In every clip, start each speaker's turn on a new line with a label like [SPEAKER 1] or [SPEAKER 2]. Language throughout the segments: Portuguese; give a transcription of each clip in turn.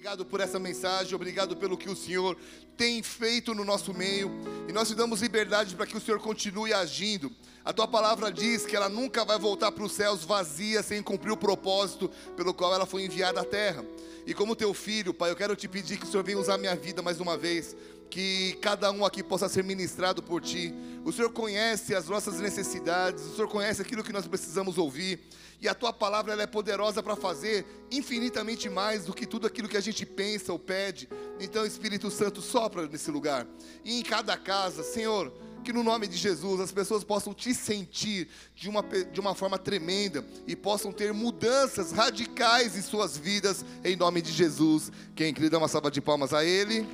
[SPEAKER 1] obrigado por essa mensagem, obrigado pelo que o Senhor tem feito no nosso meio. E nós te damos liberdade para que o Senhor continue agindo. A tua palavra diz que ela nunca vai voltar para os céus vazia sem cumprir o propósito pelo qual ela foi enviada à terra. E como teu filho, Pai, eu quero te pedir que o Senhor venha usar minha vida mais uma vez, que cada um aqui possa ser ministrado por ti. O Senhor conhece as nossas necessidades, o Senhor conhece aquilo que nós precisamos ouvir. E a tua palavra ela é poderosa para fazer infinitamente mais do que tudo aquilo que a gente pensa ou pede. Então, Espírito Santo, sopra nesse lugar. E em cada casa, Senhor, que no nome de Jesus as pessoas possam te sentir de uma, de uma forma tremenda e possam ter mudanças radicais em suas vidas, em nome de Jesus. Quem crê, dá uma salva de palmas a Ele.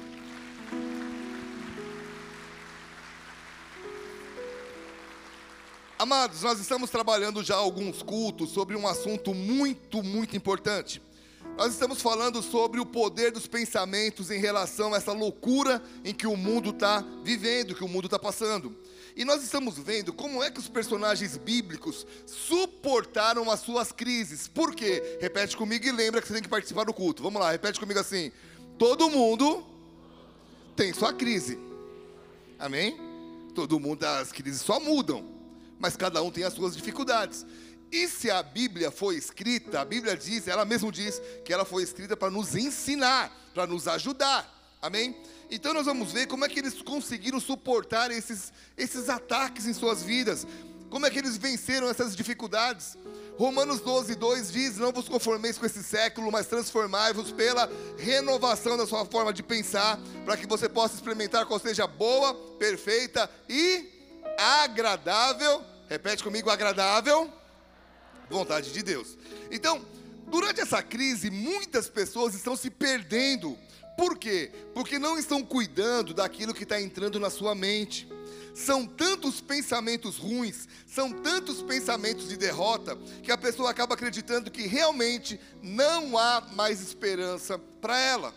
[SPEAKER 1] Amados, nós estamos trabalhando já alguns cultos sobre um assunto muito, muito importante. Nós estamos falando sobre o poder dos pensamentos em relação a essa loucura em que o mundo está vivendo, que o mundo está passando. E nós estamos vendo como é que os personagens bíblicos suportaram as suas crises. Por quê? Repete comigo e lembra que você tem que participar do culto. Vamos lá, repete comigo assim: todo mundo tem sua crise. Amém? Todo mundo, as crises só mudam mas cada um tem as suas dificuldades. E se a Bíblia foi escrita, a Bíblia diz, ela mesmo diz que ela foi escrita para nos ensinar, para nos ajudar. Amém? Então nós vamos ver como é que eles conseguiram suportar esses, esses ataques em suas vidas. Como é que eles venceram essas dificuldades? Romanos 12, 2 diz: Não vos conformeis com esse século, mas transformai-vos pela renovação da sua forma de pensar, para que você possa experimentar qual seja boa, perfeita e agradável, repete comigo, agradável, vontade de Deus. Então, durante essa crise, muitas pessoas estão se perdendo. Por quê? Porque não estão cuidando daquilo que está entrando na sua mente. São tantos pensamentos ruins, são tantos pensamentos de derrota, que a pessoa acaba acreditando que realmente não há mais esperança para ela.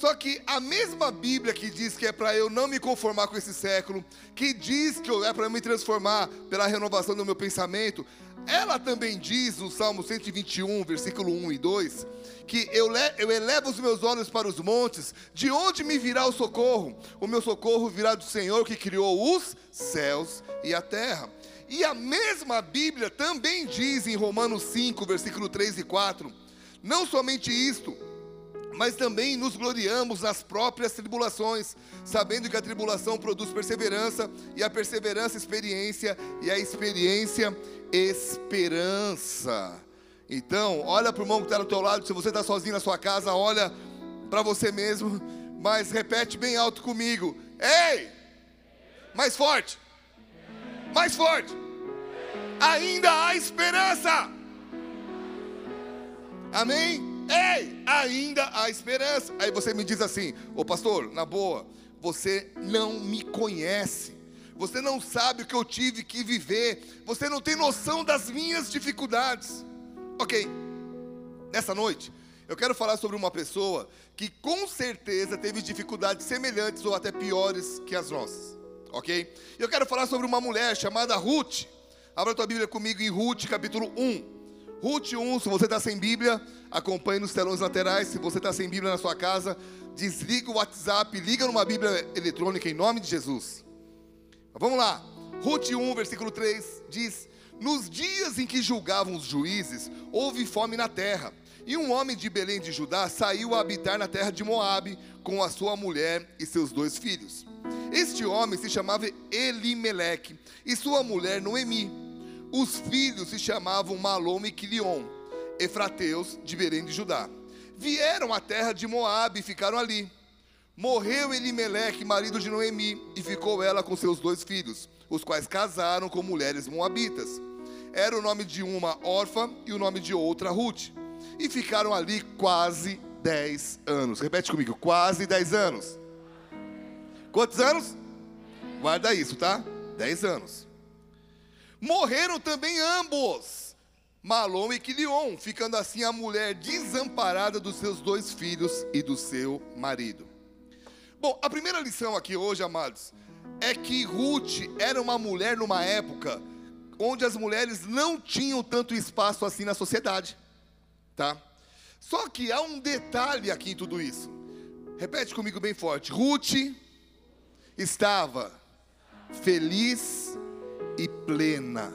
[SPEAKER 1] Só que a mesma Bíblia que diz que é para eu não me conformar com esse século, que diz que é para me transformar pela renovação do meu pensamento, ela também diz no Salmo 121, versículo 1 e 2, que eu, eu elevo os meus olhos para os montes, de onde me virá o socorro? O meu socorro virá do Senhor que criou os céus e a terra. E a mesma Bíblia também diz em Romanos 5, versículo 3 e 4, não somente isto, mas também nos gloriamos nas próprias tribulações, sabendo que a tribulação produz perseverança, e a perseverança, experiência, e a experiência, esperança. Então, olha para o irmão que está do teu lado, se você está sozinho na sua casa, olha para você mesmo, mas repete bem alto comigo: Ei! Mais forte! Mais forte! Ainda há esperança! Amém? Ei, ainda há esperança. Aí você me diz assim: Ô pastor, na boa, você não me conhece. Você não sabe o que eu tive que viver. Você não tem noção das minhas dificuldades. Ok, nessa noite, eu quero falar sobre uma pessoa que com certeza teve dificuldades semelhantes ou até piores que as nossas. Ok? Eu quero falar sobre uma mulher chamada Ruth. Abra tua Bíblia comigo em Ruth, capítulo 1. Ruth 1, se você está sem Bíblia, acompanhe nos telões laterais. Se você está sem Bíblia na sua casa, desliga o WhatsApp, liga numa Bíblia eletrônica em nome de Jesus. Vamos lá. Ruth 1, versículo 3 diz: Nos dias em que julgavam os juízes, houve fome na terra. E um homem de Belém de Judá saiu a habitar na terra de Moabe com a sua mulher e seus dois filhos. Este homem se chamava Elimeleque e sua mulher Noemi. Os filhos se chamavam Malom e Quilion, efrateus de Berém de Judá. Vieram à terra de Moabe e ficaram ali. Morreu Elimeleque, marido de Noemi, e ficou ela com seus dois filhos, os quais casaram com mulheres moabitas. Era o nome de uma órfã e o nome de outra Ruth. E ficaram ali quase dez anos. Repete comigo, quase dez anos. Quantos anos? Guarda isso, tá? Dez anos. Morreram também ambos, Malom e Quilion, ficando assim a mulher desamparada dos seus dois filhos e do seu marido. Bom, a primeira lição aqui hoje, amados, é que Ruth era uma mulher numa época onde as mulheres não tinham tanto espaço assim na sociedade, tá? Só que há um detalhe aqui em tudo isso. Repete comigo bem forte. Ruth estava feliz e plena.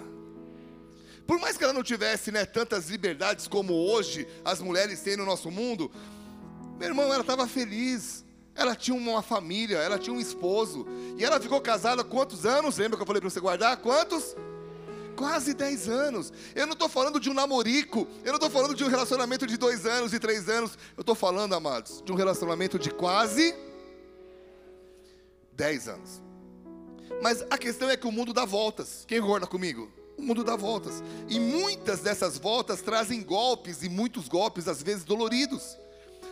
[SPEAKER 1] Por mais que ela não tivesse né, tantas liberdades como hoje as mulheres têm no nosso mundo, meu irmão, ela estava feliz. Ela tinha uma família, ela tinha um esposo. E ela ficou casada quantos anos? Lembra que eu falei para você guardar? Quantos? Quase 10 anos. Eu não estou falando de um namorico. Eu não estou falando de um relacionamento de dois anos e três anos. Eu estou falando, amados, de um relacionamento de quase 10 anos. Mas a questão é que o mundo dá voltas. Quem concorda comigo? O mundo dá voltas. E muitas dessas voltas trazem golpes, e muitos golpes, às vezes doloridos.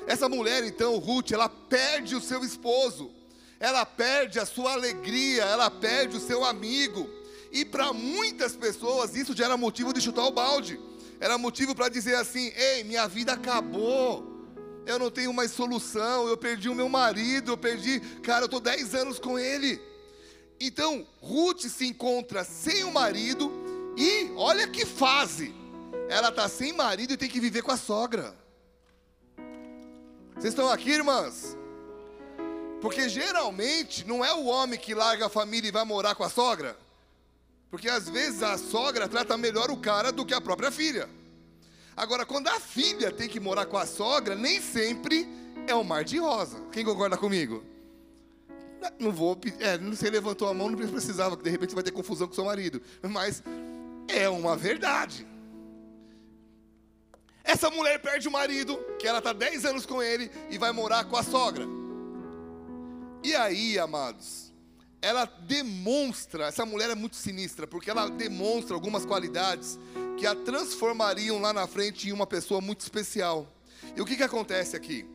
[SPEAKER 1] Essa mulher, então, Ruth, ela perde o seu esposo, ela perde a sua alegria, ela perde o seu amigo. E para muitas pessoas isso já era motivo de chutar o balde. Era motivo para dizer assim: ei, minha vida acabou. Eu não tenho mais solução. Eu perdi o meu marido. Eu perdi, cara, eu estou 10 anos com ele. Então, Ruth se encontra sem o marido e olha que fase. Ela está sem marido e tem que viver com a sogra. Vocês estão aqui, irmãs? Porque geralmente não é o homem que larga a família e vai morar com a sogra. Porque às vezes a sogra trata melhor o cara do que a própria filha. Agora, quando a filha tem que morar com a sogra, nem sempre é um mar de rosa. Quem concorda comigo? Não vou. É, sei, levantou a mão, não precisava, que de repente vai ter confusão com seu marido. Mas é uma verdade. Essa mulher perde o marido, que ela está 10 anos com ele, e vai morar com a sogra. E aí, amados, ela demonstra, essa mulher é muito sinistra, porque ela demonstra algumas qualidades que a transformariam lá na frente em uma pessoa muito especial. E o que, que acontece aqui?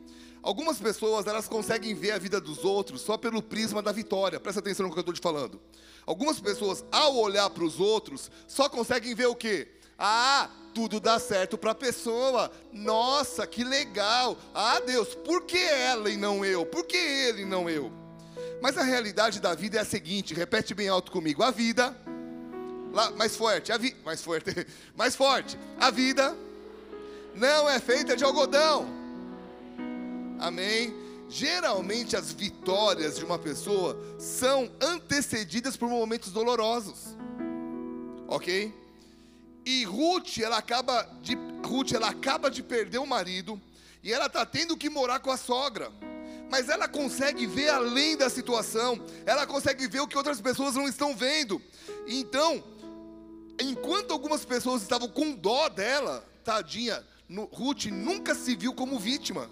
[SPEAKER 1] Algumas pessoas, elas conseguem ver a vida dos outros só pelo prisma da vitória. Presta atenção no que eu estou te falando. Algumas pessoas, ao olhar para os outros, só conseguem ver o quê? Ah, tudo dá certo para a pessoa. Nossa, que legal. Ah, Deus, por que ela e não eu? Por que ele e não eu? Mas a realidade da vida é a seguinte, repete bem alto comigo. A vida lá, mais forte, a vi, mais forte, mais forte. A vida não é feita de algodão. Amém. Geralmente as vitórias de uma pessoa são antecedidas por momentos dolorosos. OK? E Ruth, ela acaba de Ruth, ela acaba de perder o marido e ela está tendo que morar com a sogra. Mas ela consegue ver além da situação, ela consegue ver o que outras pessoas não estão vendo. Então, enquanto algumas pessoas estavam com dó dela, tadinha, Ruth nunca se viu como vítima.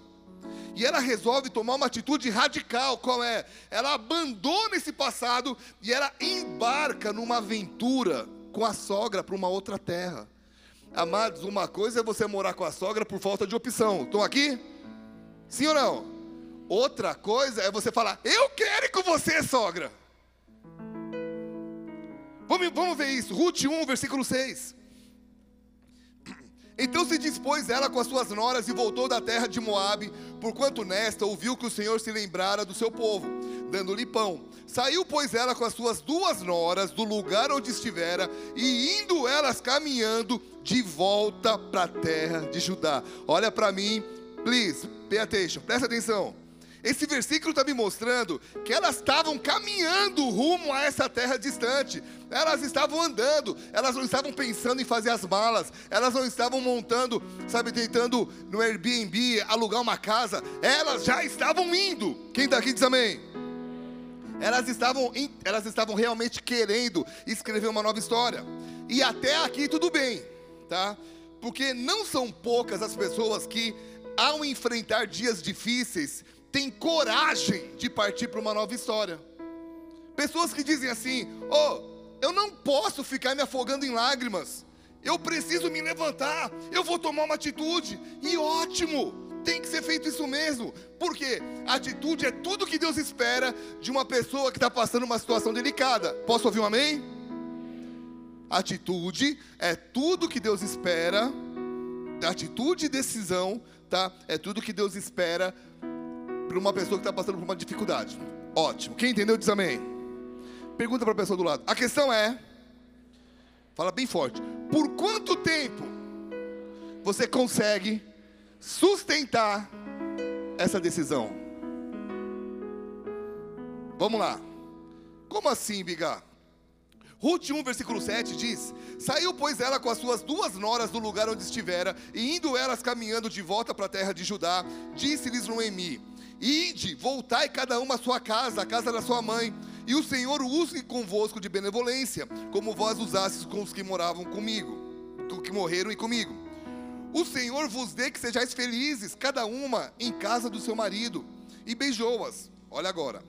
[SPEAKER 1] E ela resolve tomar uma atitude radical, qual é? Ela abandona esse passado e ela embarca numa aventura com a sogra para uma outra terra. Amados, uma coisa é você morar com a sogra por falta de opção. Estão aqui? Sim ou não? Outra coisa é você falar, eu quero ir com você, sogra. Vamos, vamos ver isso. Ruth 1, versículo 6. Então se dispôs ela com as suas noras e voltou da terra de Moabe, porquanto nesta ouviu que o Senhor se lembrara do seu povo, dando-lhe pão. Saiu, pois, ela com as suas duas noras do lugar onde estivera, e indo elas caminhando de volta para a terra de Judá. Olha para mim, please, pay attention, presta atenção. Esse versículo está me mostrando que elas estavam caminhando rumo a essa terra distante. Elas estavam andando, elas não estavam pensando em fazer as malas, elas não estavam montando, sabe, tentando no Airbnb alugar uma casa. Elas já estavam indo. Quem está aqui diz amém? Elas estavam, elas estavam realmente querendo escrever uma nova história. E até aqui tudo bem, tá? Porque não são poucas as pessoas que, ao enfrentar dias difíceis, tem coragem de partir para uma nova história. Pessoas que dizem assim: Oh, eu não posso ficar me afogando em lágrimas. Eu preciso me levantar. Eu vou tomar uma atitude. E ótimo, tem que ser feito isso mesmo. Porque atitude é tudo que Deus espera de uma pessoa que está passando uma situação delicada. Posso ouvir um amém? Atitude é tudo que Deus espera. Atitude e decisão, tá? É tudo que Deus espera uma pessoa que está passando por uma dificuldade. Ótimo. Quem entendeu diz amém. Pergunta para a pessoa do lado. A questão é, fala bem forte. Por quanto tempo você consegue sustentar essa decisão. Vamos lá. Como assim, Biga? Ruth 1, versículo 7 diz: Saiu, pois, ela com as suas duas noras do lugar onde estivera, e indo elas caminhando de volta para a terra de Judá, disse-lhes Noemi: Ide, voltai cada uma à sua casa, à casa da sua mãe, e o Senhor use convosco de benevolência, como vós usastes com os que moravam comigo, que morreram e comigo. O Senhor vos dê que sejais felizes, cada uma em casa do seu marido. E beijou-as. Olha agora.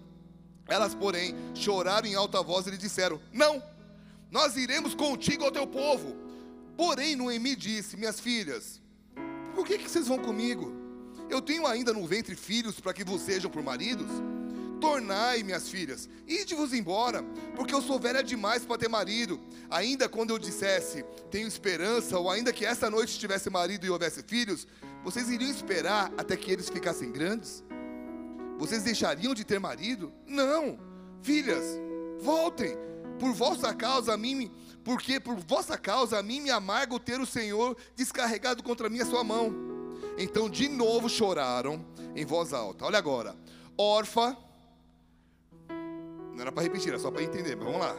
[SPEAKER 1] Elas, porém, choraram em alta voz e lhe disseram: Não, nós iremos contigo ao teu povo. Porém, Noemi disse: Minhas filhas, por que, que vocês vão comigo? Eu tenho ainda no ventre filhos para que vos sejam por maridos? Tornai, minhas filhas, ide-vos embora, porque eu sou velha demais para ter marido. Ainda quando eu dissesse, tenho esperança, ou ainda que esta noite tivesse marido e houvesse filhos, vocês iriam esperar até que eles ficassem grandes? Vocês deixariam de ter marido? Não, filhas, voltem, por vossa causa a mim, porque por vossa causa a mim me amargo ter o Senhor descarregado contra mim a sua mão. Então de novo choraram em voz alta. Olha agora, órfã não era para repetir, era só para entender, mas vamos lá.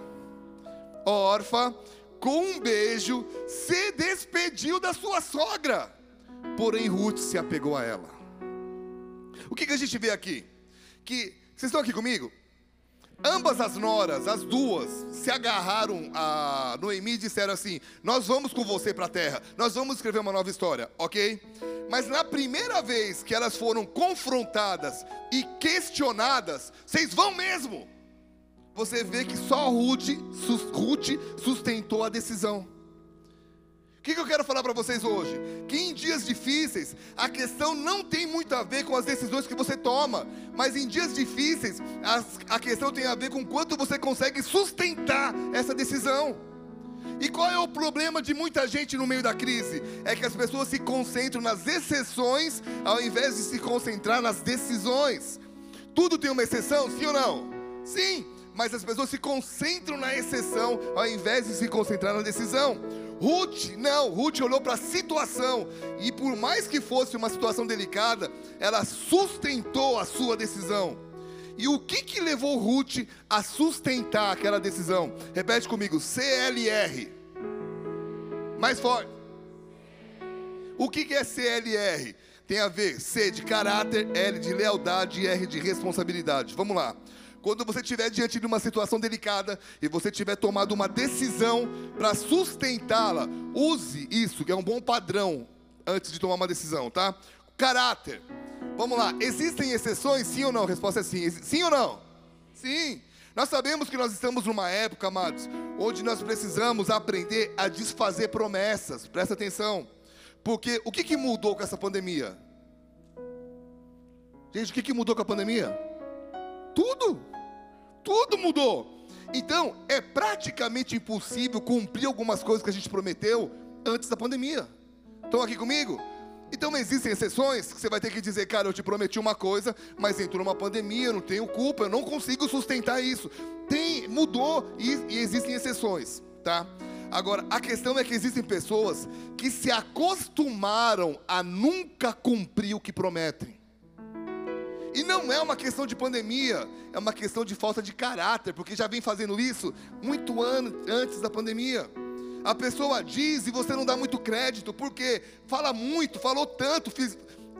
[SPEAKER 1] Órfã, com um beijo, se despediu da sua sogra. Porém, Ruth se apegou a ela. O que, que a gente vê aqui? Que, vocês estão aqui comigo? Ambas as noras, as duas, se agarraram a Noemi e disseram assim: Nós vamos com você para a terra, nós vamos escrever uma nova história, ok? Mas na primeira vez que elas foram confrontadas e questionadas, vocês vão mesmo? você vê que só Ruth, Ruth sustentou a decisão. O que, que eu quero falar para vocês hoje? Que em dias difíceis, a questão não tem muito a ver com as decisões que você toma, mas em dias difíceis, a, a questão tem a ver com quanto você consegue sustentar essa decisão. E qual é o problema de muita gente no meio da crise? É que as pessoas se concentram nas exceções ao invés de se concentrar nas decisões. Tudo tem uma exceção, sim ou não? Sim mas as pessoas se concentram na exceção ao invés de se concentrar na decisão. Ruth, não, Ruth olhou para a situação e por mais que fosse uma situação delicada, ela sustentou a sua decisão. E o que que levou Ruth a sustentar aquela decisão? Repete comigo, CLR. Mais forte. O que que é CLR? Tem a ver C de caráter, L de lealdade e R de responsabilidade. Vamos lá. Quando você estiver diante de uma situação delicada e você tiver tomado uma decisão para sustentá-la, use isso, que é um bom padrão antes de tomar uma decisão, tá? Caráter. Vamos lá, existem exceções, sim ou não? A resposta é sim. Sim ou não? Sim. Nós sabemos que nós estamos numa época, amados, onde nós precisamos aprender a desfazer promessas. Presta atenção. Porque o que, que mudou com essa pandemia? Gente, o que, que mudou com a pandemia? Tudo. Tudo mudou. Então, é praticamente impossível cumprir algumas coisas que a gente prometeu antes da pandemia. Estão aqui comigo? Então existem exceções que você vai ter que dizer, cara, eu te prometi uma coisa, mas entrou uma pandemia, eu não tenho culpa, eu não consigo sustentar isso. Tem, mudou e, e existem exceções, tá? Agora, a questão é que existem pessoas que se acostumaram a nunca cumprir o que prometem. E não é uma questão de pandemia, é uma questão de falta de caráter, porque já vem fazendo isso muito ano, antes da pandemia. A pessoa diz e você não dá muito crédito, porque fala muito, falou tanto,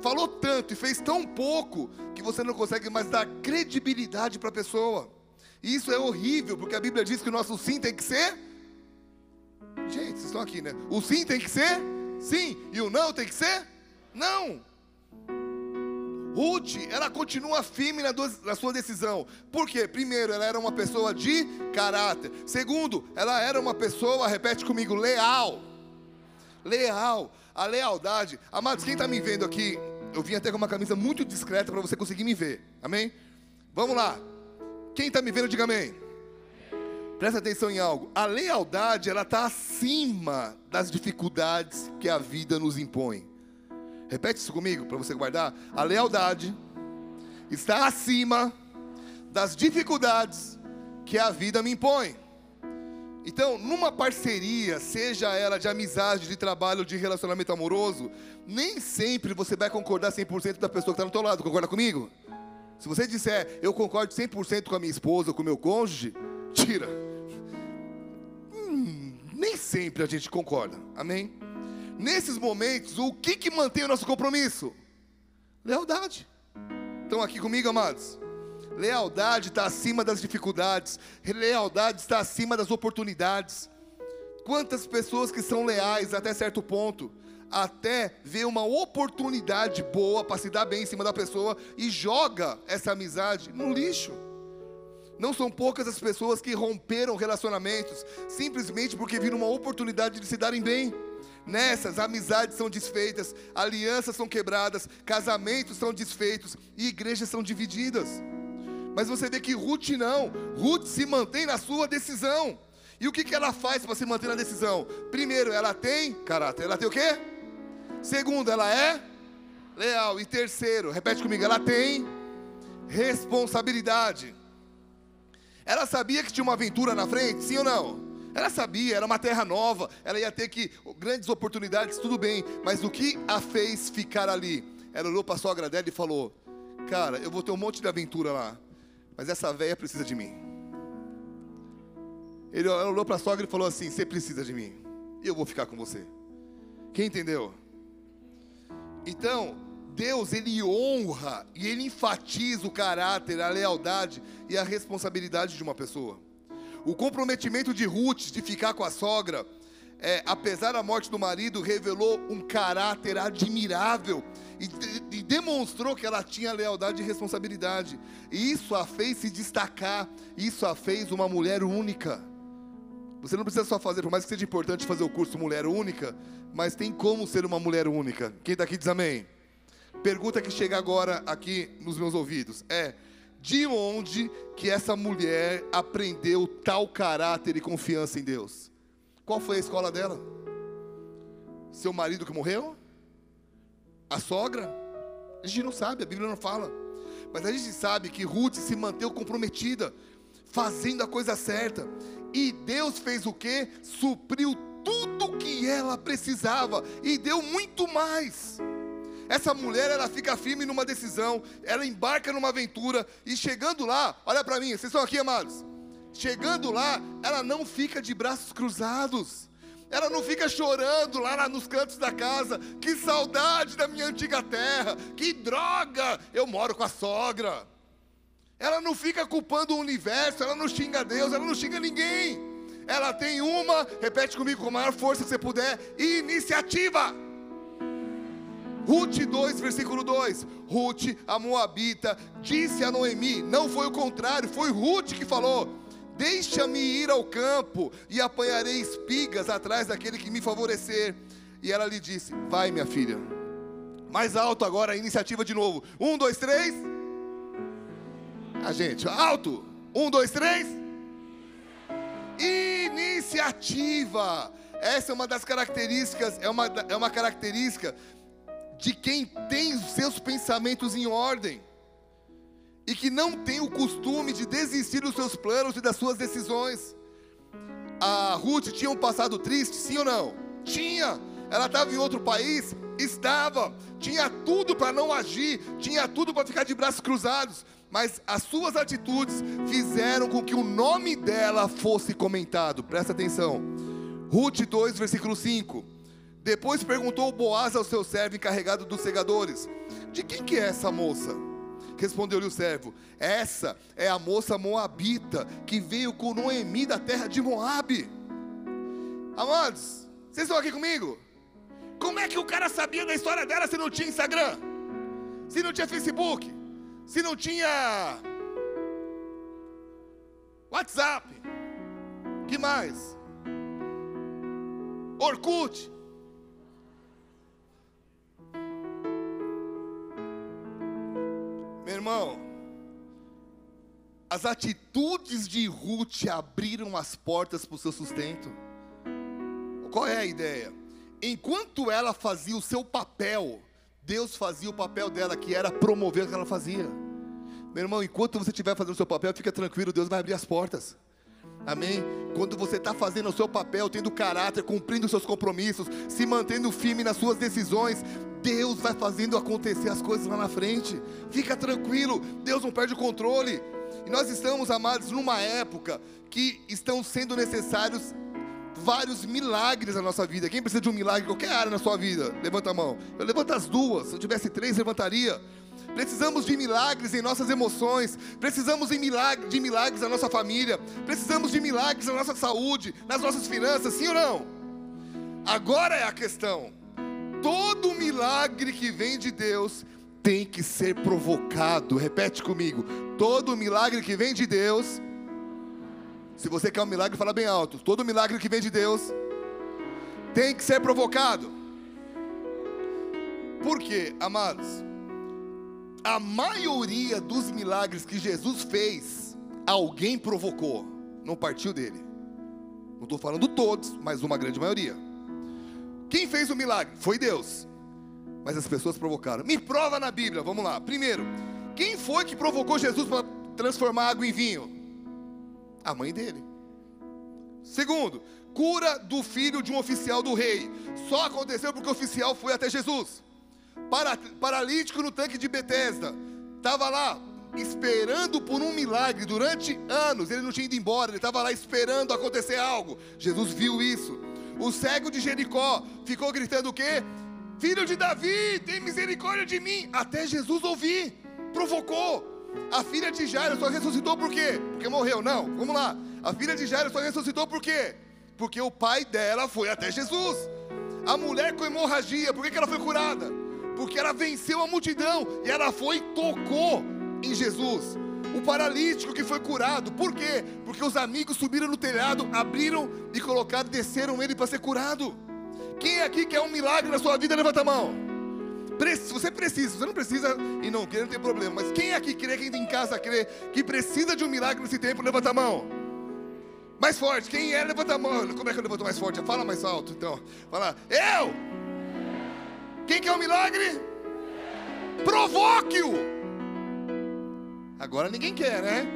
[SPEAKER 1] falou tanto e fez tão pouco que você não consegue mais dar credibilidade para a pessoa. E isso é horrível, porque a Bíblia diz que o nosso sim tem que ser. Gente, vocês estão aqui, né? O sim tem que ser sim, e o não tem que ser não. Ruth, ela continua firme na, na sua decisão. Por quê? Primeiro, ela era uma pessoa de caráter. Segundo, ela era uma pessoa, repete comigo, leal. Leal. A lealdade. Amados, quem está me vendo aqui, eu vim até com uma camisa muito discreta para você conseguir me ver. Amém? Vamos lá. Quem está me vendo, diga amém. Presta atenção em algo. A lealdade, ela está acima das dificuldades que a vida nos impõe. Repete isso comigo para você guardar. A lealdade está acima das dificuldades que a vida me impõe. Então, numa parceria, seja ela de amizade, de trabalho, de relacionamento amoroso, nem sempre você vai concordar 100% da pessoa que está do teu lado. Concorda comigo? Se você disser, eu concordo 100% com a minha esposa, com o meu cônjuge, tira. Hum, nem sempre a gente concorda. Amém? Nesses momentos, o que, que mantém o nosso compromisso? Lealdade. Estão aqui comigo, amados? Lealdade está acima das dificuldades, lealdade está acima das oportunidades. Quantas pessoas que são leais até certo ponto, até ver uma oportunidade boa para se dar bem em cima da pessoa e joga essa amizade no lixo. Não são poucas as pessoas que romperam relacionamentos simplesmente porque viram uma oportunidade de se darem bem. Nessas, amizades são desfeitas, alianças são quebradas, casamentos são desfeitos e igrejas são divididas. Mas você vê que Ruth não. Ruth se mantém na sua decisão. E o que, que ela faz para se manter na decisão? Primeiro, ela tem caráter. Ela tem o quê? Segundo, ela é leal. E terceiro, repete comigo, ela tem responsabilidade. Ela sabia que tinha uma aventura na frente, sim ou não? Ela sabia, era uma terra nova, ela ia ter que grandes oportunidades, tudo bem, mas o que a fez ficar ali? Ela olhou para a sogra dela e falou: Cara, eu vou ter um monte de aventura lá, mas essa velha precisa de mim. Ele olhou para a sogra e falou assim: Você precisa de mim, eu vou ficar com você. Quem entendeu? Então, Deus, ele honra e ele enfatiza o caráter, a lealdade e a responsabilidade de uma pessoa. O comprometimento de Ruth de ficar com a sogra, é, apesar da morte do marido, revelou um caráter admirável e, e demonstrou que ela tinha lealdade e responsabilidade. E isso a fez se destacar, isso a fez uma mulher única. Você não precisa só fazer, por mais que seja importante fazer o curso Mulher Única, mas tem como ser uma mulher única. Quem está aqui diz amém. Pergunta que chega agora aqui nos meus ouvidos é: de onde que essa mulher aprendeu tal caráter e confiança em Deus? Qual foi a escola dela? Seu marido que morreu? A sogra? A gente não sabe, a Bíblia não fala. Mas a gente sabe que Ruth se manteve comprometida, fazendo a coisa certa. E Deus fez o que? Supriu tudo o que ela precisava e deu muito mais. Essa mulher, ela fica firme numa decisão, ela embarca numa aventura e chegando lá, olha para mim, vocês estão aqui, amados. Chegando lá, ela não fica de braços cruzados. Ela não fica chorando lá, lá nos cantos da casa. Que saudade da minha antiga terra. Que droga! Eu moro com a sogra. Ela não fica culpando o universo, ela não xinga Deus, ela não xinga ninguém. Ela tem uma, repete comigo com a maior força que você puder, iniciativa. Ruth 2, versículo 2. Ruth, a Moabita, disse a Noemi, não foi o contrário, foi Ruth que falou: Deixa-me ir ao campo e apanharei espigas atrás daquele que me favorecer. E ela lhe disse: Vai, minha filha. Mais alto agora, a iniciativa de novo. Um, dois, três. A gente, alto. Um, dois, três. Iniciativa. Essa é uma das características, é uma, é uma característica de quem tem os seus pensamentos em ordem e que não tem o costume de desistir dos seus planos e das suas decisões. A Ruth tinha um passado triste, sim ou não? Tinha. Ela estava em outro país? Estava. Tinha tudo para não agir, tinha tudo para ficar de braços cruzados, mas as suas atitudes fizeram com que o nome dela fosse comentado. Presta atenção. Ruth 2, versículo 5. Depois perguntou Boaz ao seu servo encarregado dos segadores: De quem que é essa moça? Respondeu-lhe o servo: Essa é a moça moabita que veio com Noemi da terra de Moabe. Amados, vocês estão aqui comigo? Como é que o cara sabia da história dela se não tinha Instagram? Se não tinha Facebook? Se não tinha WhatsApp? Que mais? Orkut? Irmão, as atitudes de Ruth abriram as portas para o seu sustento. Qual é a ideia? Enquanto ela fazia o seu papel, Deus fazia o papel dela, que era promover o que ela fazia. Meu irmão, enquanto você estiver fazendo o seu papel, fica tranquilo, Deus vai abrir as portas. Amém? Quando você está fazendo o seu papel, tendo caráter, cumprindo os seus compromissos, se mantendo firme nas suas decisões, Deus vai fazendo acontecer as coisas lá na frente. Fica tranquilo, Deus não perde o controle. E nós estamos, amados, numa época que estão sendo necessários vários milagres na nossa vida. Quem precisa de um milagre em qualquer área na sua vida? Levanta a mão. Eu levanto as duas. Se eu tivesse três, levantaria. Precisamos de milagres em nossas emoções, precisamos de milagres, de milagres na nossa família, precisamos de milagres na nossa saúde, nas nossas finanças, sim ou não? Agora é a questão: todo milagre que vem de Deus tem que ser provocado. Repete comigo: todo milagre que vem de Deus. Se você quer um milagre, fala bem alto. Todo milagre que vem de Deus tem que ser provocado. Por quê, amados? A maioria dos milagres que Jesus fez, alguém provocou, não partiu dele. Não estou falando todos, mas uma grande maioria. Quem fez o milagre? Foi Deus. Mas as pessoas provocaram. Me prova na Bíblia, vamos lá. Primeiro, quem foi que provocou Jesus para transformar água em vinho? A mãe dele. Segundo, cura do filho de um oficial do rei. Só aconteceu porque o oficial foi até Jesus. paralítico no tanque de Betesda. Estava lá esperando por um milagre durante anos. Ele não tinha ido embora, ele estava lá esperando acontecer algo. Jesus viu isso. O cego de Jericó ficou gritando o quê? Filho de Davi, tem misericórdia de mim. Até Jesus ouvir, provocou. A filha de Jairo só ressuscitou por quê? Porque morreu. Não, vamos lá. A filha de Jairo só ressuscitou por quê? Porque o pai dela foi até Jesus. A mulher com hemorragia, por que, ela foi curada? Porque ela venceu a multidão e ela foi e tocou em Jesus. O paralítico que foi curado, por quê? Porque os amigos subiram no telhado, abriram e colocaram, desceram ele para ser curado. Quem aqui quer um milagre na sua vida, levanta a mão. Você precisa, você não precisa e não quer, não tem problema. Mas quem aqui crê, quem em casa crê que precisa de um milagre nesse tempo, levanta a mão. Mais forte, quem é, levanta a mão. Como é que eu levanto mais forte? Fala mais alto, então. Fala, eu! Quem quer um milagre? Provoque-o! Agora ninguém quer, né?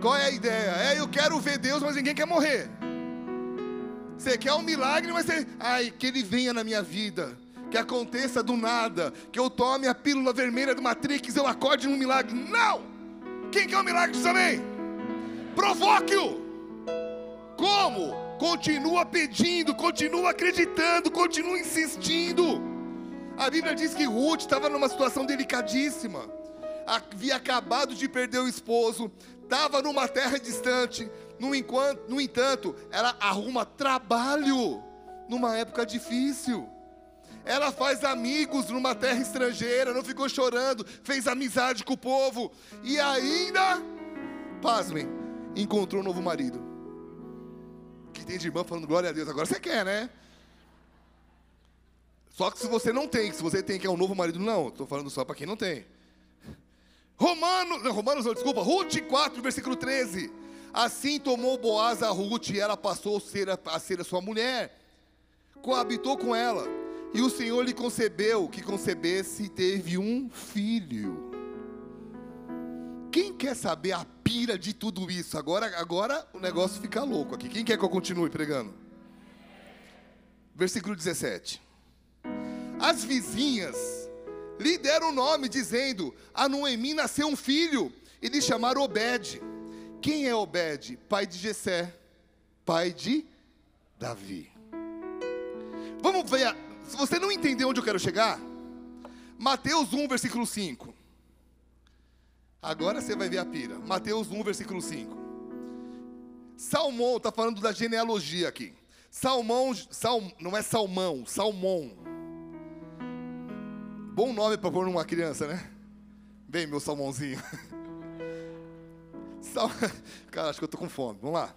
[SPEAKER 1] Qual é a ideia? É, eu quero ver Deus, mas ninguém quer morrer. Você quer um milagre, mas você. Ai, que ele venha na minha vida. Que aconteça do nada. Que eu tome a pílula vermelha do Matrix, eu acorde num milagre. Não! Quem quer um milagre diz amém? Provoque-o! Como? Continua pedindo, continua acreditando, continua insistindo. A Bíblia diz que Ruth estava numa situação delicadíssima. Havia acabado de perder o esposo, estava numa terra distante, no, enquanto, no entanto, ela arruma trabalho numa época difícil. Ela faz amigos numa terra estrangeira, não ficou chorando, fez amizade com o povo e ainda, pasmem, encontrou um novo marido. Que tem de irmã falando glória a Deus, agora você quer, né? Só que se você não tem, se você tem que é um novo marido, não, estou falando só para quem não tem. Romanos, não, Romanos não, desculpa, Ruth 4, versículo 13. Assim tomou Boaz a Ruth e ela passou a ser a, a ser a sua mulher. Coabitou com ela. E o Senhor lhe concebeu que concebesse e teve um filho. Quem quer saber a pira de tudo isso? Agora, agora o negócio fica louco aqui. Quem quer que eu continue pregando? Versículo 17. As vizinhas lhe deram o nome, dizendo: A Noemi nasceu um filho, e lhe chamaram Obed. Quem é Obed? Pai de Jessé, pai de Davi. Vamos ver, se você não entender onde eu quero chegar, Mateus 1, versículo 5. Agora você vai ver a pira. Mateus 1, versículo 5. Salmão, está falando da genealogia aqui. Salmão, Salm, não é Salmão, Salmão. Bom nome para pôr numa criança, né? Vem, meu salmãozinho. Sal... Cara, acho que eu tô com fome. Vamos lá.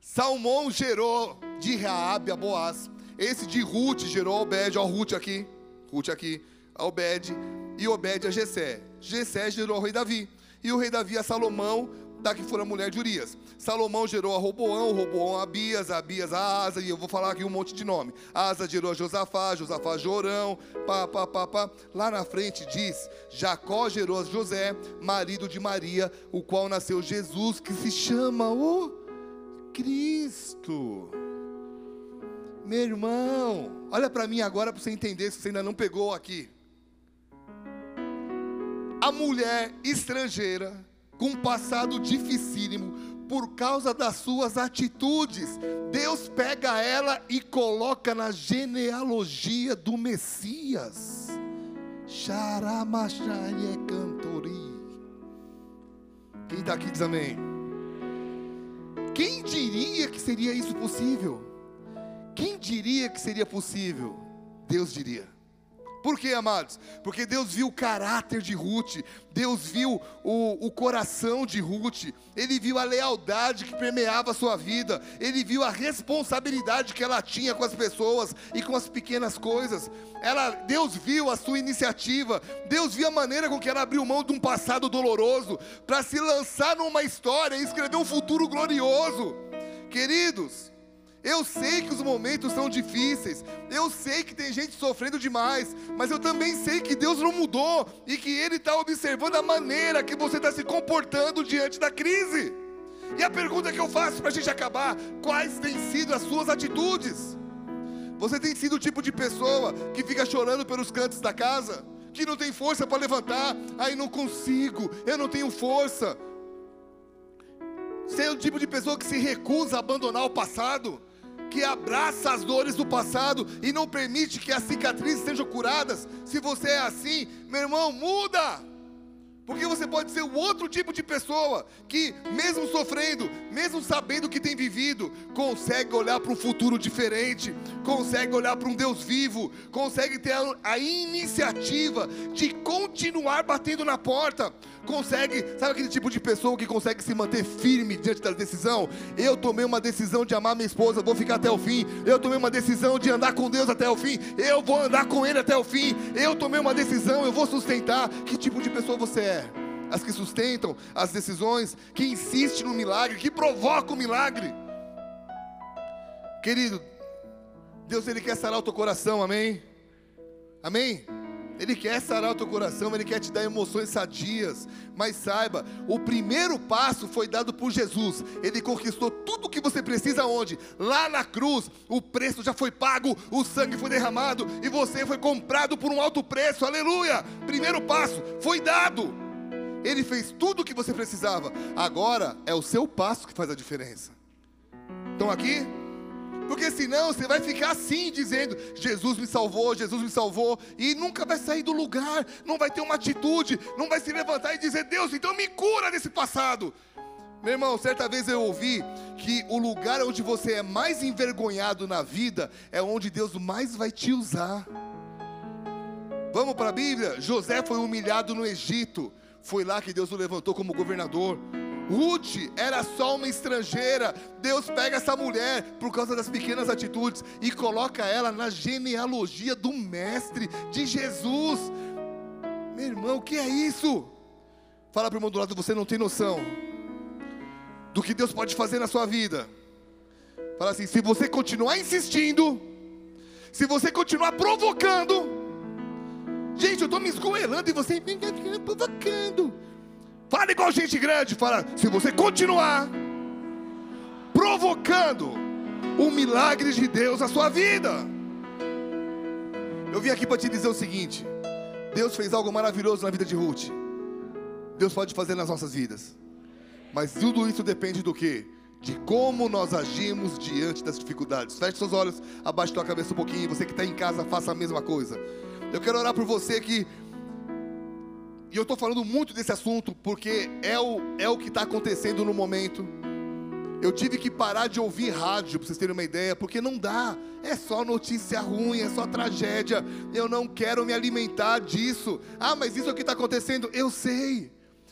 [SPEAKER 1] Salmão gerou de Raabe a Boaz. Esse de Ruth gerou Obed, ó Ruth aqui. Ruth aqui. A Obed. E Obed a Jessé. Jessé gerou o rei Davi. E o rei Davi a Salomão, da que for a mulher de Urias. Salomão gerou a Roboão, Roboão a Abias, Abias a Asa, e eu vou falar aqui um monte de nome. Asa gerou a Josafá, Josafá a Jorão, pá, pá, pá, pá. Lá na frente diz, Jacó gerou a José, marido de Maria, o qual nasceu Jesus, que se chama o Cristo. Meu irmão, olha para mim agora para você entender se você ainda não pegou aqui. A mulher estrangeira com um passado dificílimo por causa das suas atitudes. Deus pega ela e coloca na genealogia do Messias. Xaramacharie cantori. Quem está aqui diz amém. Quem diria que seria isso possível? Quem diria que seria possível? Deus diria. Por quê, amados? Porque Deus viu o caráter de Ruth, Deus viu o, o coração de Ruth, Ele viu a lealdade que permeava a sua vida, Ele viu a responsabilidade que ela tinha com as pessoas e com as pequenas coisas. Ela, Deus viu a sua iniciativa, Deus viu a maneira com que ela abriu mão de um passado doloroso para se lançar numa história e escrever um futuro glorioso. Queridos, eu sei que os momentos são difíceis, eu sei que tem gente sofrendo demais, mas eu também sei que Deus não mudou e que Ele está observando a maneira que você está se comportando diante da crise. E a pergunta que eu faço para a gente acabar: quais têm sido as suas atitudes? Você tem sido o tipo de pessoa que fica chorando pelos cantos da casa, que não tem força para levantar, aí não consigo, eu não tenho força. Você é o tipo de pessoa que se recusa a abandonar o passado que abraça as dores do passado e não permite que as cicatrizes sejam curadas. Se você é assim, meu irmão, muda. Porque você pode ser o outro tipo de pessoa que, mesmo sofrendo, mesmo sabendo que tem vivido, consegue olhar para um futuro diferente, consegue olhar para um Deus vivo, consegue ter a, a iniciativa de continuar batendo na porta, consegue, sabe aquele tipo de pessoa que consegue se manter firme diante da decisão? Eu tomei uma decisão de amar minha esposa, vou ficar até o fim. Eu tomei uma decisão de andar com Deus até o fim, eu vou andar com Ele até o fim. Eu tomei uma decisão, eu vou sustentar. Que tipo de pessoa você é? as que sustentam as decisões, que insiste no milagre, que provoca o milagre. Querido, Deus ele quer sarar o teu coração, amém? Amém? Ele quer sarar o teu coração, Ele quer te dar emoções sadias. Mas saiba, o primeiro passo foi dado por Jesus. Ele conquistou tudo o que você precisa onde? Lá na cruz. O preço já foi pago, o sangue foi derramado e você foi comprado por um alto preço. Aleluia! Primeiro passo foi dado. Ele fez tudo o que você precisava. Agora é o seu passo que faz a diferença. Estão aqui? Porque senão você vai ficar assim, dizendo: Jesus me salvou, Jesus me salvou, e nunca vai sair do lugar, não vai ter uma atitude, não vai se levantar e dizer: Deus, então me cura desse passado. Meu irmão, certa vez eu ouvi que o lugar onde você é mais envergonhado na vida é onde Deus mais vai te usar. Vamos para a Bíblia? José foi humilhado no Egito. Foi lá que Deus o levantou como governador. Ruth era só uma estrangeira. Deus pega essa mulher por causa das pequenas atitudes e coloca ela na genealogia do mestre de Jesus. Meu irmão, o que é isso? Fala para o irmão do lado, você não tem noção do que Deus pode fazer na sua vida. Fala assim: se você continuar insistindo, se você continuar provocando, Gente, eu estou me esgoelando e você me provocando. Fala igual gente grande, fala, se você continuar provocando o milagre de Deus na sua vida. Eu vim aqui para te dizer o seguinte: Deus fez algo maravilhoso na vida de Ruth. Deus pode fazer nas nossas vidas. Mas tudo isso depende do que? De como nós agimos diante das dificuldades. Feche seus olhos, abaixe sua cabeça um pouquinho. Você que está em casa, faça a mesma coisa. Eu quero orar por você que. E eu estou falando muito desse assunto porque é o, é o que está acontecendo no momento. Eu tive que parar de ouvir rádio, para vocês terem uma ideia, porque não dá. É só notícia ruim, é só tragédia. Eu não quero me alimentar disso. Ah, mas isso é o que está acontecendo. Eu sei.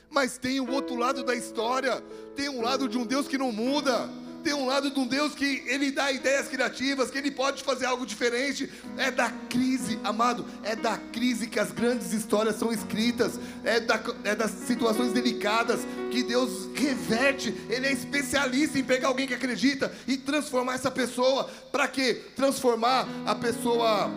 [SPEAKER 1] Mas tem o outro lado da história. Tem um lado de um Deus que não muda tem um lado de um Deus que ele dá ideias criativas, que ele pode fazer algo diferente. É da crise, amado, é da crise que as grandes histórias são escritas, é, da, é das situações delicadas que Deus reverte. Ele é especialista em pegar alguém que acredita e transformar essa pessoa. Para quê? Transformar a pessoa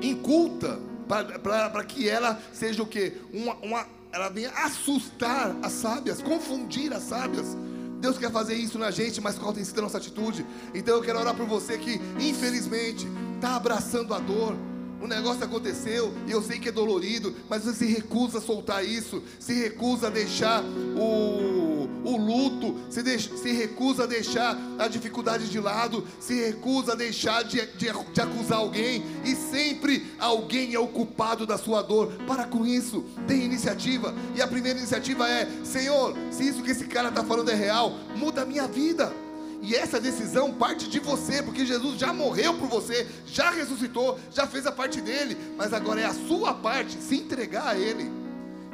[SPEAKER 1] inculta, para que ela seja o quê? Uma, uma, ela venha assustar as sábias, confundir as sábias. Deus quer fazer isso na gente, mas qual tem sido a nossa atitude? Então eu quero orar por você que, infelizmente, está abraçando a dor. O negócio aconteceu e eu sei que é dolorido, mas você se recusa a soltar isso, se recusa a deixar o, o luto, se, deixa, se recusa a deixar a dificuldade de lado, se recusa a deixar de, de, de acusar alguém e sempre alguém é o culpado da sua dor. Para com isso, tem iniciativa. E a primeira iniciativa é: Senhor, se isso que esse cara está falando é real, muda a minha vida. E essa decisão parte de você, porque Jesus já morreu por você, já ressuscitou, já fez a parte dele, mas agora é a sua parte se entregar a Ele.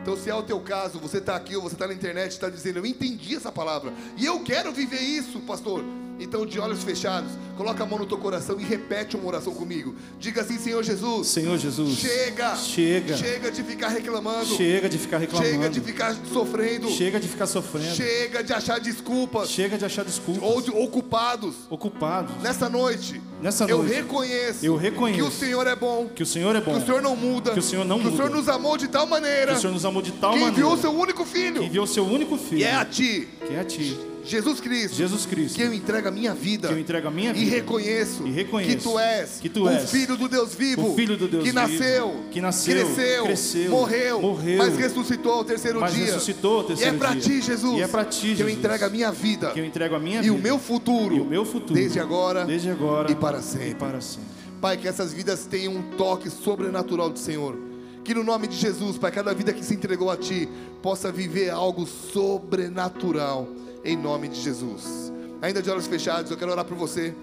[SPEAKER 1] Então, se é o teu caso, você está aqui ou você está na internet, está dizendo, eu entendi essa palavra, e eu quero viver isso, pastor. Então, de olhos fechados, coloca a mão no teu coração e repete uma oração comigo. Diga assim, Senhor Jesus.
[SPEAKER 2] Senhor Jesus.
[SPEAKER 1] Chega.
[SPEAKER 2] Chega.
[SPEAKER 1] Chega de ficar reclamando.
[SPEAKER 2] Chega de ficar reclamando.
[SPEAKER 1] Chega de ficar sofrendo.
[SPEAKER 2] Chega de ficar sofrendo.
[SPEAKER 1] Chega de achar desculpas.
[SPEAKER 2] Chega de achar desculpas.
[SPEAKER 1] Ou de ocupados.
[SPEAKER 2] Ocupados.
[SPEAKER 1] Nessa noite.
[SPEAKER 2] Nessa
[SPEAKER 1] eu
[SPEAKER 2] noite.
[SPEAKER 1] reconheço.
[SPEAKER 2] Eu reconheço.
[SPEAKER 1] Que o Senhor é bom.
[SPEAKER 2] Que o Senhor é bom.
[SPEAKER 1] Que o Senhor não muda.
[SPEAKER 2] Que o Senhor não
[SPEAKER 1] que
[SPEAKER 2] muda.
[SPEAKER 1] Que o Senhor nos amou de tal maneira.
[SPEAKER 2] Que o Senhor nos amou de tal
[SPEAKER 1] que
[SPEAKER 2] maneira.
[SPEAKER 1] enviou o seu único filho.
[SPEAKER 2] Que enviou o seu único filho.
[SPEAKER 1] E é a ti.
[SPEAKER 2] Que é a ti.
[SPEAKER 1] Jesus Cristo.
[SPEAKER 2] Jesus Cristo.
[SPEAKER 1] Que eu entrego a minha vida.
[SPEAKER 2] Que eu entrego a minha vida.
[SPEAKER 1] E reconheço.
[SPEAKER 2] E reconheço.
[SPEAKER 1] Que tu és.
[SPEAKER 2] Que tu
[SPEAKER 1] o
[SPEAKER 2] és.
[SPEAKER 1] filho do Deus vivo.
[SPEAKER 2] O filho do Deus
[SPEAKER 1] que
[SPEAKER 2] vivo.
[SPEAKER 1] nasceu.
[SPEAKER 2] Que nasceu.
[SPEAKER 1] Cresceu.
[SPEAKER 2] Cresceu.
[SPEAKER 1] Morreu.
[SPEAKER 2] Morreu.
[SPEAKER 1] Mas ressuscitou ao terceiro
[SPEAKER 2] mas
[SPEAKER 1] dia.
[SPEAKER 2] ressuscitou ao terceiro
[SPEAKER 1] e é para ti, Jesus.
[SPEAKER 2] E é para ti, Jesus.
[SPEAKER 1] Que eu entrego a minha vida.
[SPEAKER 2] Que eu entrego a minha
[SPEAKER 1] e
[SPEAKER 2] vida.
[SPEAKER 1] o meu futuro.
[SPEAKER 2] E o meu futuro.
[SPEAKER 1] Desde agora.
[SPEAKER 2] Desde agora.
[SPEAKER 1] E para sempre.
[SPEAKER 2] E para sempre.
[SPEAKER 1] Pai, que essas vidas tenham um toque sobrenatural do Senhor. Que no nome de Jesus, Pai, cada vida que se entregou a Ti possa viver algo sobrenatural. Em nome de Jesus. Ainda de olhos fechados, eu quero orar por você.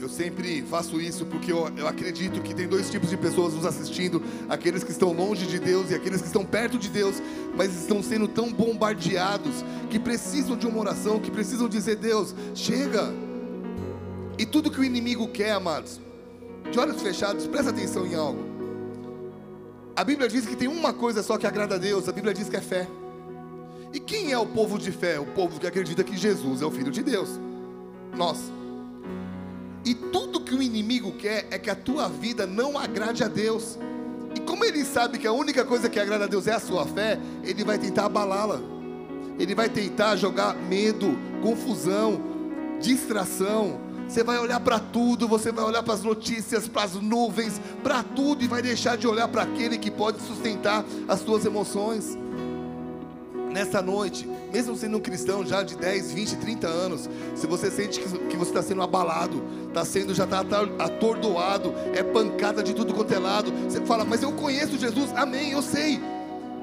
[SPEAKER 1] Eu sempre faço isso porque eu, eu, acredito que tem dois tipos de pessoas nos assistindo: aqueles que estão longe de Deus e aqueles que estão perto de Deus, mas estão sendo tão bombardeados que precisam de uma oração, que precisam dizer: Deus, chega. E tudo que o inimigo quer, amados, de olhos fechados, presta atenção em algo. A Bíblia diz que tem uma coisa só que agrada a Deus: a Bíblia diz que é fé. E quem é o povo de fé? O povo que acredita que Jesus é o Filho de Deus. Nós. E tudo que o inimigo quer é que a tua vida não agrade a Deus. E como ele sabe que a única coisa que agrada a Deus é a sua fé, ele vai tentar abalá-la. Ele vai tentar jogar medo, confusão, distração. Você vai olhar para tudo, você vai olhar para as notícias, para as nuvens, para tudo e vai deixar de olhar para aquele que pode sustentar as suas emoções nessa noite, mesmo sendo um cristão já de 10, 20, 30 anos, se você sente que, você está sendo abalado, está sendo, já está atordoado, é pancada de tudo quanto é lado, você fala, mas eu conheço Jesus, amém, eu sei.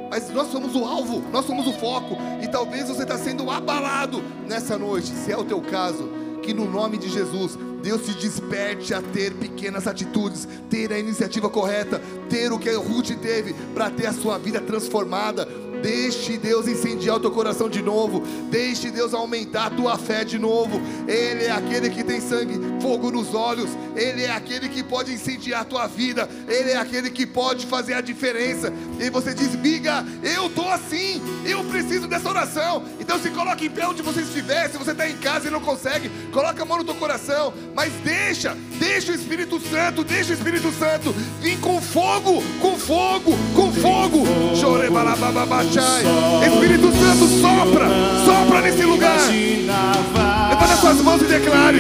[SPEAKER 1] Mas nós somos o alvo, nós somos o foco, e talvez você está sendo abalado nessa noite. Se é o teu caso, que no nome de Jesus Deus te desperte a ter pequenas atitudes, ter a iniciativa correta, ter o que a Ruth teve para ter a sua vida transformada. Deixe Deus incendiar o teu coração de novo. Deixe Deus aumentar a tua fé de novo. Ele é aquele que tem sangue, fogo nos olhos. Ele é aquele que pode incendiar a tua vida. Ele é aquele que pode fazer a diferença. E você diz, Biga, eu estou assim. Eu preciso dessa oração. Então se coloque em pé onde você estiver. Se você está em casa e não consegue, coloca a mão no teu coração. Mas deixa, deixa o Espírito Santo, deixa o Espírito Santo vir com fogo, com fogo, com fogo. Espírito Santo, sopra, sopra nesse lugar. Levanta suas mãos e declare.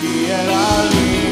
[SPEAKER 2] Que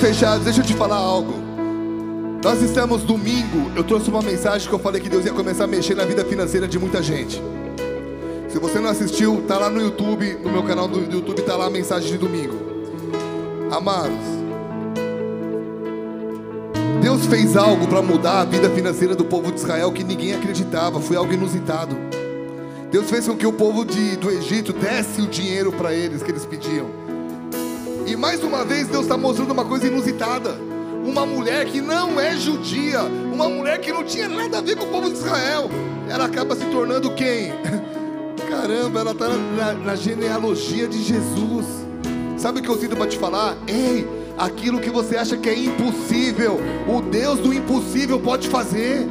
[SPEAKER 1] fechados, deixa eu te falar algo. Nós estamos domingo, eu trouxe uma mensagem que eu falei que Deus ia começar a mexer na vida financeira de muita gente. Se você não assistiu, tá lá no YouTube, no meu canal do YouTube tá lá a mensagem de domingo. Amados, Deus fez algo para mudar a vida financeira do povo de Israel que ninguém acreditava, foi algo inusitado. Deus fez com que o povo de, do Egito desse o dinheiro para eles que eles pediam. E mais uma vez Deus está mostrando uma coisa inusitada. Uma mulher que não é judia, uma mulher que não tinha nada a ver com o povo de Israel, ela acaba se tornando quem? Caramba, ela está na, na genealogia de Jesus. Sabe o que eu sinto para te falar? Ei, aquilo que você acha que é impossível, o Deus do impossível pode fazer.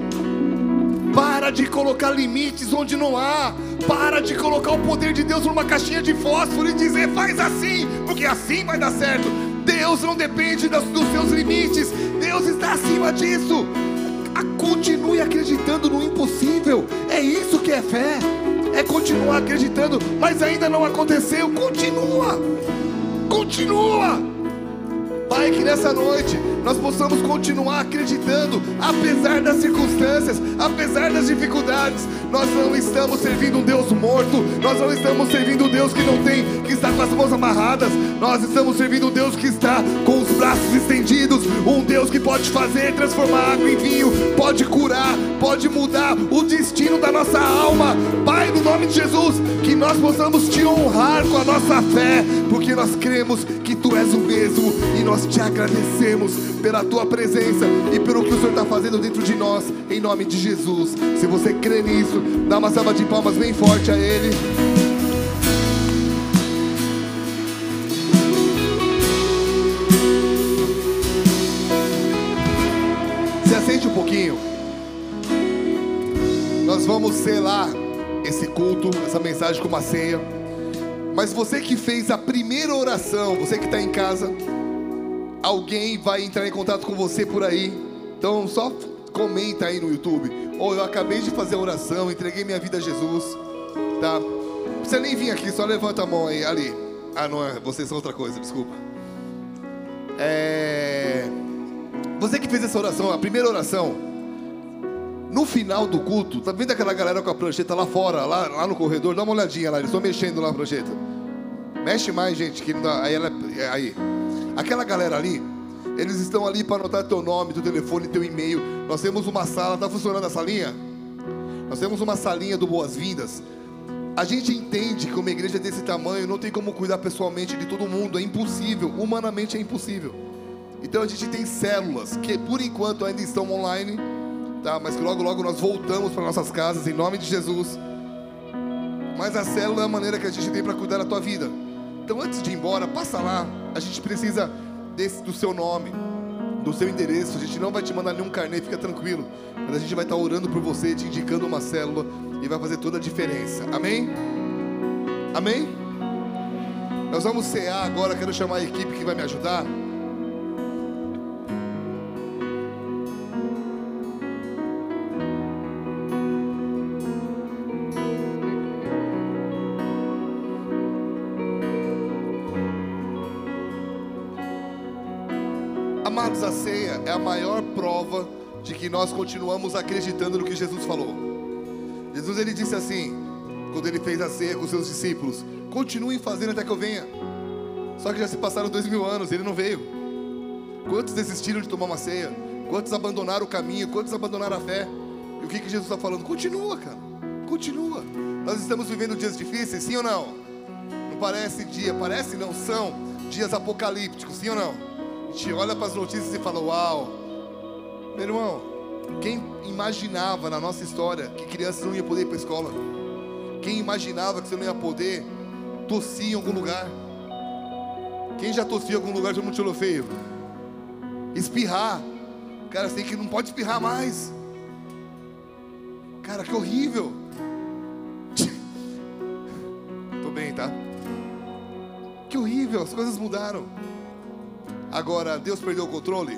[SPEAKER 1] Para de colocar limites onde não há. Para de colocar o poder de Deus numa caixinha de fósforo e dizer faz assim, porque assim vai dar certo. Deus não depende dos seus limites. Deus está acima disso. Continue acreditando no impossível. É isso que é fé. É continuar acreditando, mas ainda não aconteceu. Continua. Continua. Pai, que nessa noite nós possamos continuar acreditando, apesar das circunstâncias, apesar das dificuldades. Nós não estamos servindo um Deus morto, nós não estamos servindo um Deus que não tem, que está com as mãos amarradas. Nós estamos servindo um Deus que está com os braços estendidos, um Deus que pode fazer, transformar água em vinho, pode curar, pode mudar o destino da nossa alma. Pai, no nome de Jesus, que nós possamos te honrar com a nossa fé, porque nós cremos que tu és o mesmo e nós te agradecemos pela tua presença e pelo que o Senhor está fazendo dentro de nós, em nome de Jesus. Se você crê nisso, dá uma salva de palmas bem forte a Ele. Vamos selar esse culto, essa mensagem com uma ceia. Mas você que fez a primeira oração, você que está em casa, alguém vai entrar em contato com você por aí. Então só comenta aí no YouTube. Ou oh, eu acabei de fazer a oração, entreguei minha vida a Jesus. Tá? Não precisa nem vir aqui, só levanta a mão aí, ali. Ah, não é, vocês são outra coisa, desculpa. É... Você que fez essa oração, a primeira oração, no final do culto, tá vendo aquela galera com a prancheta lá fora, lá, lá no corredor? Dá uma olhadinha lá, eles estão mexendo lá na prancheta. Mexe mais, gente, que não dá. Aí ela. Aí. Aquela galera ali, eles estão ali para anotar teu nome, teu telefone, teu e-mail. Nós temos uma sala, está funcionando a salinha? Nós temos uma salinha do Boas-Vindas. A gente entende que uma igreja desse tamanho não tem como cuidar pessoalmente de todo mundo, é impossível, humanamente é impossível. Então a gente tem células que por enquanto ainda estão online, tá? Mas logo logo nós voltamos para nossas casas em nome de Jesus. Mas a célula é a maneira que a gente tem para cuidar da tua vida. Então antes de ir embora, passa lá. A gente precisa desse, do seu nome, do seu endereço. A gente não vai te mandar nenhum carnê, fica tranquilo. Mas a gente vai estar orando por você, te indicando uma célula e vai fazer toda a diferença. Amém? Amém? Nós vamos cear agora. Quero chamar a equipe que vai me ajudar. Amados, a ceia é a maior prova de que nós continuamos acreditando no que Jesus falou. Jesus ele disse assim, quando ele fez a ceia com seus discípulos: continuem fazendo até que eu venha. Só que já se passaram dois mil anos, ele não veio. Quantos desistiram de tomar uma ceia? Quantos abandonaram o caminho? Quantos abandonaram a fé? E o que, que Jesus está falando? Continua, cara. Continua. Nós estamos vivendo dias difíceis, sim ou não? Não parece dia, parece não, são dias apocalípticos, sim ou não? Olha para as notícias e fala: Uau, meu irmão, quem imaginava na nossa história que crianças não iam poder ir para a escola? Quem imaginava que você não ia poder tossir em algum lugar? Quem já tossiu em algum lugar de um tirou feio? Espirrar. Cara, você tem que não pode espirrar mais. Cara, que horrível. Tô bem, tá? Que horrível, as coisas mudaram. Agora, Deus perdeu o controle?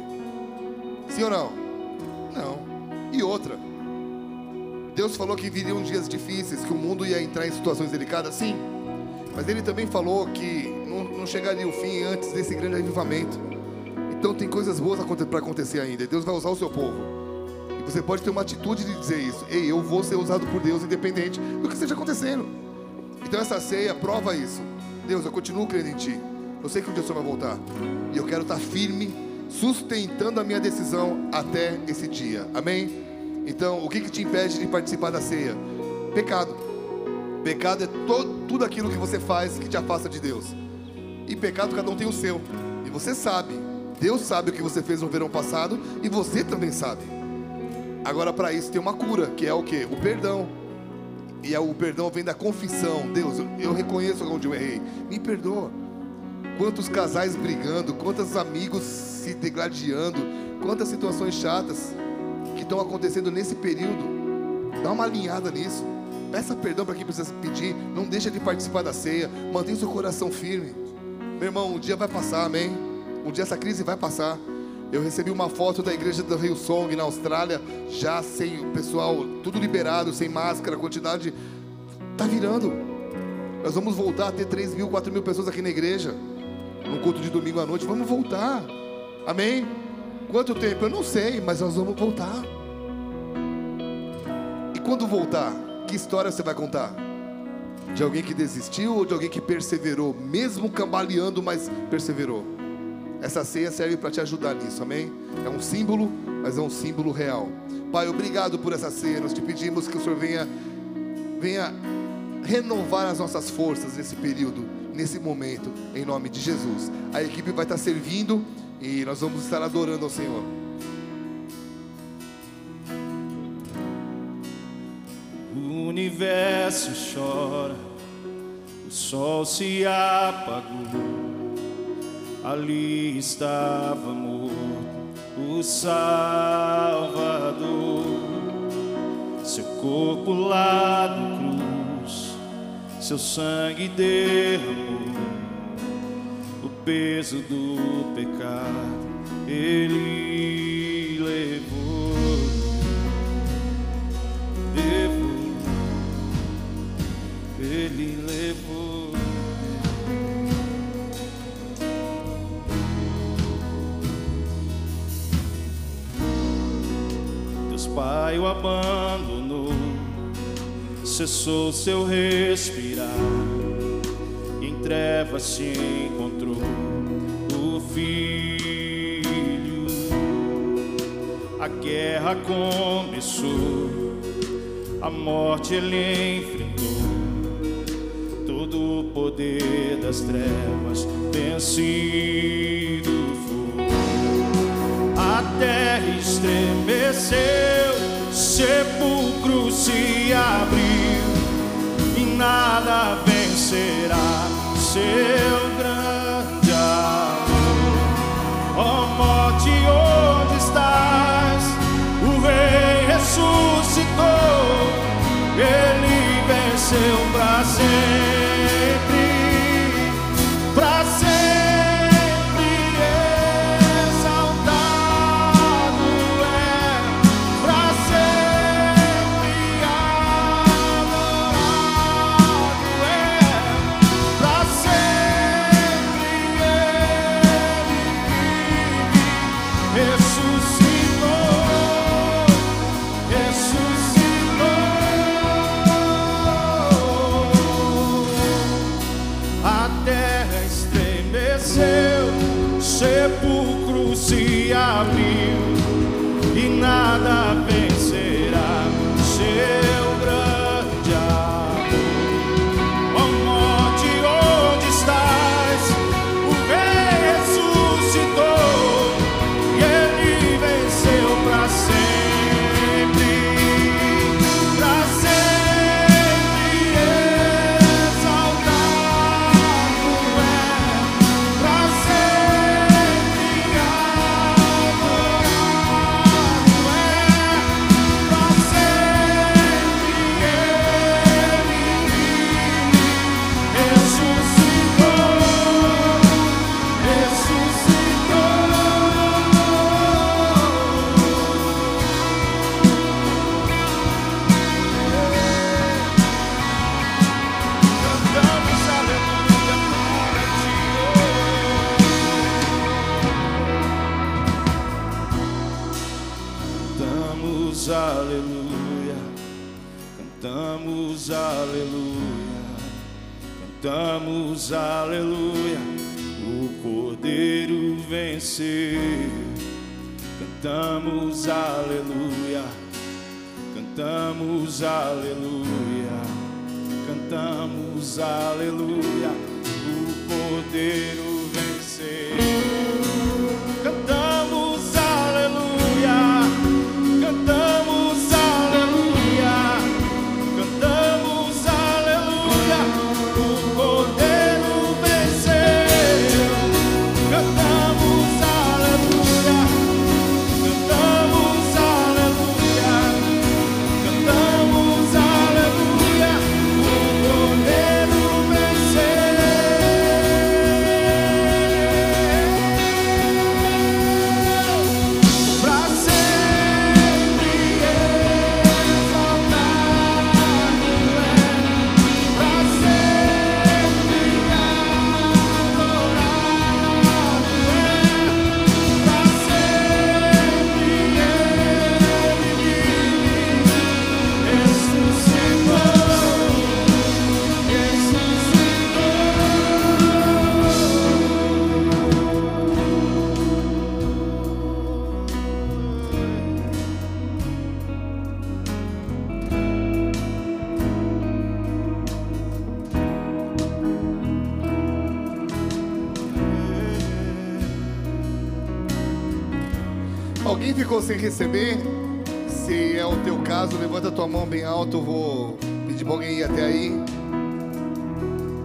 [SPEAKER 1] Sim ou não? Não. E outra? Deus falou que viriam dias difíceis, que o mundo ia entrar em situações delicadas? Sim. Mas Ele também falou que não, não chegaria o fim antes desse grande avivamento. Então tem coisas boas para acontecer ainda. Deus vai usar o seu povo. E você pode ter uma atitude de dizer isso. Ei, eu vou ser usado por Deus independente do que esteja acontecendo. Então essa ceia prova isso. Deus, eu continuo crendo em Ti. Eu sei que um dia o Senhor vai voltar. E eu quero estar firme, sustentando a minha decisão até esse dia. Amém? Então, o que, que te impede de participar da ceia? Pecado. Pecado é todo, tudo aquilo que você faz que te afasta de Deus. E pecado, cada um tem o seu. E você sabe. Deus sabe o que você fez no verão passado e você também sabe. Agora, para isso, tem uma cura, que é o que? O perdão. E é o perdão vem da confissão. Deus, eu, eu reconheço onde eu errei. Me perdoa. Quantos casais brigando, quantos amigos se degladiando, quantas situações chatas que estão acontecendo nesse período. Dá uma alinhada nisso. Peça perdão para quem precisa pedir. Não deixa de participar da ceia. Mantenha seu coração firme. Meu irmão, um dia vai passar, amém? Um dia essa crise vai passar. Eu recebi uma foto da igreja do Rio Song na Austrália, já sem o pessoal, tudo liberado, sem máscara, quantidade. Tá virando. Nós vamos voltar a ter 3 mil, 4 mil pessoas aqui na igreja no culto de domingo à noite. Vamos voltar. Amém? Quanto tempo? Eu não sei, mas nós vamos voltar. E quando voltar, que história você vai contar? De alguém que desistiu ou de alguém que perseverou, mesmo cambaleando, mas perseverou? Essa ceia serve para te ajudar nisso, amém? É um símbolo, mas é um símbolo real. Pai, obrigado por essa ceia. Nós te pedimos que o Senhor venha, venha renovar as nossas forças nesse período nesse momento, em nome de Jesus. A equipe vai estar servindo e nós vamos estar adorando ao Senhor.
[SPEAKER 2] O universo chora, o sol se apagou. Ali estava morto o Salvador, seu corpo lá no cruz, seu sangue derramou o peso do pecado. Ele levou, levou, ele levou. Deus Pai o abandonou, cessou seu respirar, em trevas se encontrou o Filho. A guerra começou, a morte ele enfrentou, todo o poder das trevas vencido foi. A terra estremeceu, sepulcro se abriu e nada vencerá. Seu Sem receber? Se é o teu caso, levanta tua mão bem alto. Eu vou pedir pra alguém ir até aí.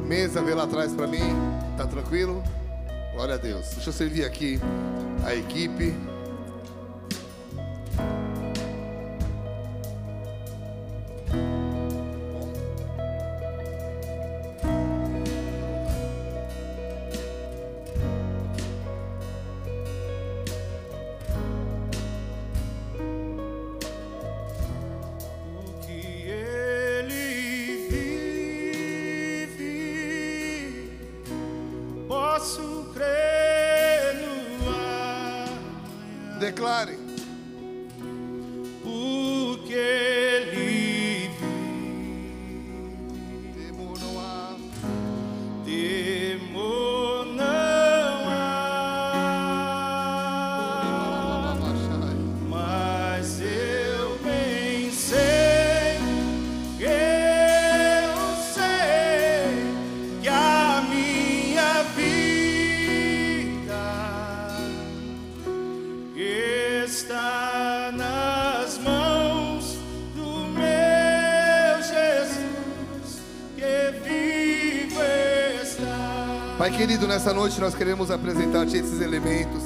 [SPEAKER 2] Mesa, vê lá atrás pra mim. Tá tranquilo? Glória a Deus. Deixa eu servir aqui a equipe. Pai querido, nessa noite nós queremos apresentar-te esses elementos.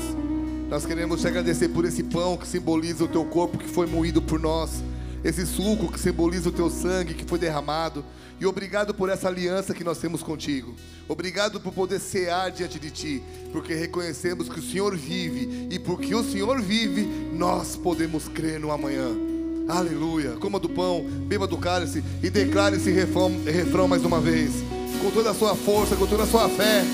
[SPEAKER 2] Nós queremos te agradecer por esse pão que simboliza o teu corpo que foi moído por nós. Esse suco que simboliza o teu sangue que foi derramado. E obrigado por essa aliança que nós temos contigo. Obrigado por poder cear diante de ti. Porque reconhecemos que o Senhor vive. E porque o Senhor vive, nós podemos crer no amanhã. Aleluia. Coma do pão, beba do cálice e declare esse refrão, refrão mais uma vez. Com toda a sua força, com toda a sua fé.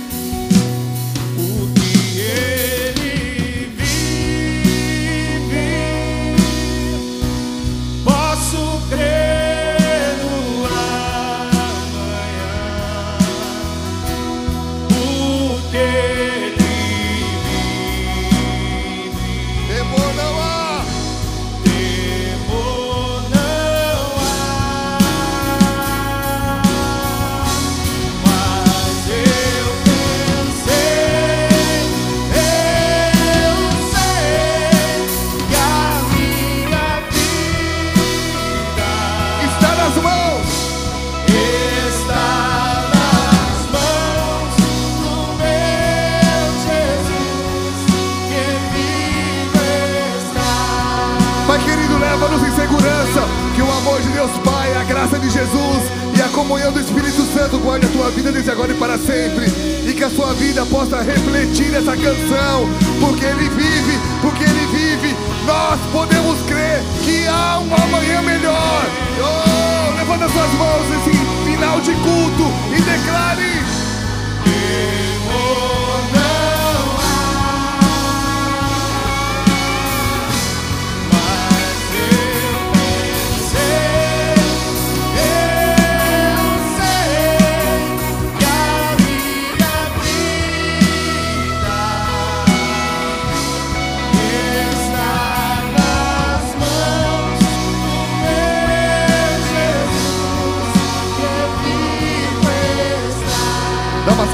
[SPEAKER 2] Amor de Deus Pai, a graça de Jesus e a comunhão do Espírito Santo guarde a tua vida desde agora e para sempre. E que a sua vida possa refletir essa canção. Porque Ele vive, porque Ele vive. Nós podemos crer que há um amanhã melhor. Oh, levanta suas mãos nesse final de culto e declare.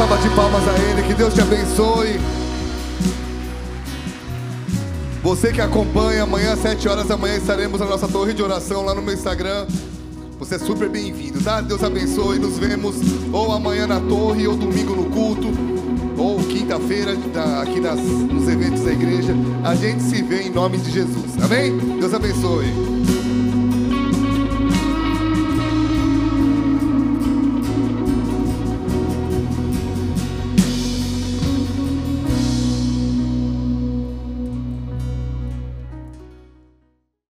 [SPEAKER 1] Salva de palmas a Ele, que Deus te abençoe. Você que acompanha, amanhã às 7 horas da manhã estaremos na nossa torre de oração lá no meu Instagram. Você é super bem-vindo, tá? Deus abençoe. Nos vemos ou amanhã na torre, ou domingo no culto, ou quinta-feira aqui nas, nos eventos da igreja. A gente se vê em nome de Jesus. Amém? Deus abençoe.